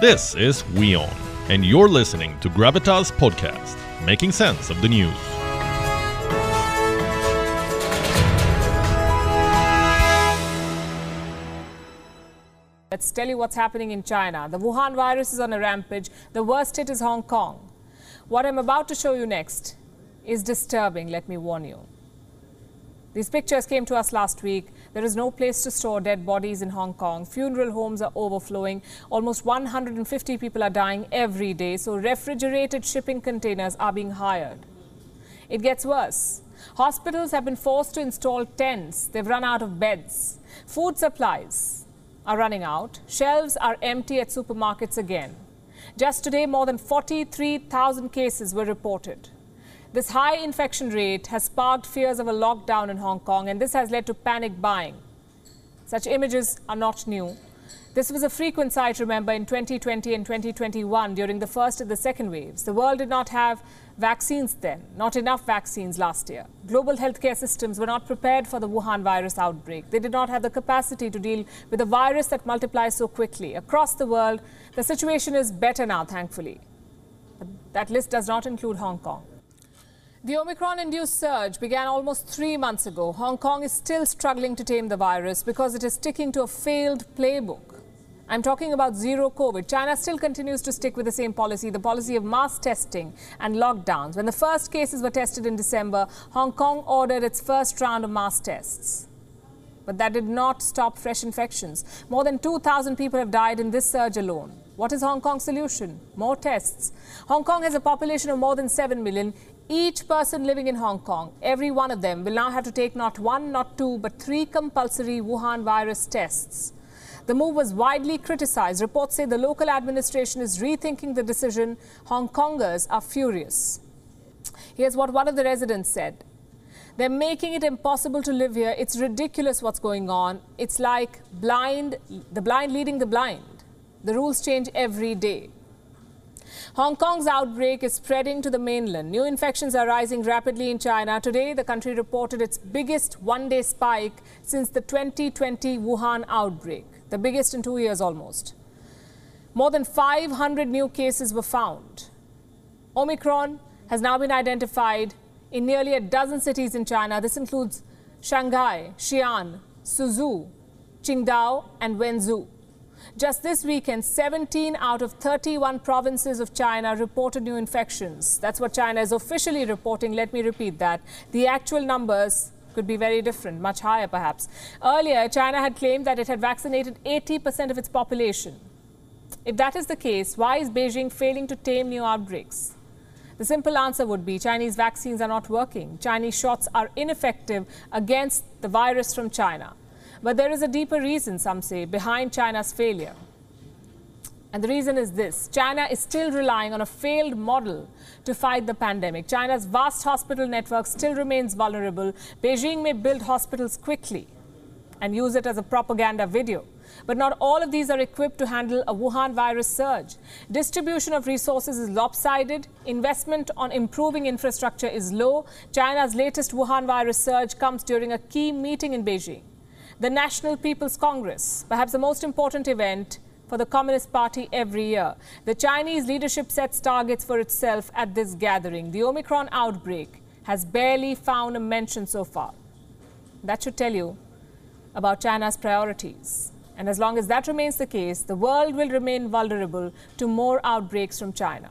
This is WION, and you're listening to Gravitas Podcast, making sense of the news. Let's tell you what's happening in China. The Wuhan virus is on a rampage. The worst hit is Hong Kong. What I'm about to show you next is disturbing, let me warn you. These pictures came to us last week. There is no place to store dead bodies in Hong Kong. Funeral homes are overflowing. Almost 150 people are dying every day. So refrigerated shipping containers are being hired. It gets worse. Hospitals have been forced to install tents. They've run out of beds. Food supplies are running out. Shelves are empty at supermarkets again. Just today, more than 43,000 cases were reported. This high infection rate has sparked fears of a lockdown in Hong Kong, and this has led to panic buying. Such images are not new. This was a frequent sight, remember, in 2020 and 2021 during the first and the second waves. The world did not have vaccines then, not enough vaccines last year. Global healthcare systems were not prepared for the Wuhan virus outbreak. They did not have the capacity to deal with a virus that multiplies so quickly. Across the world, the situation is better now, thankfully. But that list does not include Hong Kong. The Omicron induced surge began almost three months ago. Hong Kong is still struggling to tame the virus because it is sticking to a failed playbook. I'm talking about zero COVID. China still continues to stick with the same policy, the policy of mass testing and lockdowns. When the first cases were tested in December, Hong Kong ordered its first round of mass tests. But that did not stop fresh infections. More than 2,000 people have died in this surge alone. What is Hong Kong's solution? More tests. Hong Kong has a population of more than 7 million. Each person living in Hong Kong, every one of them, will now have to take not one, not two, but three compulsory Wuhan virus tests. The move was widely criticized. Reports say the local administration is rethinking the decision. Hong Kongers are furious. Here's what one of the residents said. They're making it impossible to live here. It's ridiculous what's going on. It's like blind, the blind leading the blind. The rules change every day. Hong Kong's outbreak is spreading to the mainland. New infections are rising rapidly in China. Today, the country reported its biggest one day spike since the 2020 Wuhan outbreak, the biggest in two years almost. More than 500 new cases were found. Omicron has now been identified in nearly a dozen cities in China. This includes Shanghai, Xi'an, Suzhou, Qingdao, and Wenzhou. Just this weekend, 17 out of 31 provinces of China reported new infections. That's what China is officially reporting. Let me repeat that. The actual numbers could be very different, much higher perhaps. Earlier, China had claimed that it had vaccinated 80% of its population. If that is the case, why is Beijing failing to tame new outbreaks? The simple answer would be Chinese vaccines are not working. Chinese shots are ineffective against the virus from China. But there is a deeper reason, some say, behind China's failure. And the reason is this China is still relying on a failed model to fight the pandemic. China's vast hospital network still remains vulnerable. Beijing may build hospitals quickly and use it as a propaganda video. But not all of these are equipped to handle a Wuhan virus surge. Distribution of resources is lopsided. Investment on improving infrastructure is low. China's latest Wuhan virus surge comes during a key meeting in Beijing. The National People's Congress, perhaps the most important event for the Communist Party every year. The Chinese leadership sets targets for itself at this gathering. The Omicron outbreak has barely found a mention so far. That should tell you about China's priorities. And as long as that remains the case, the world will remain vulnerable to more outbreaks from China.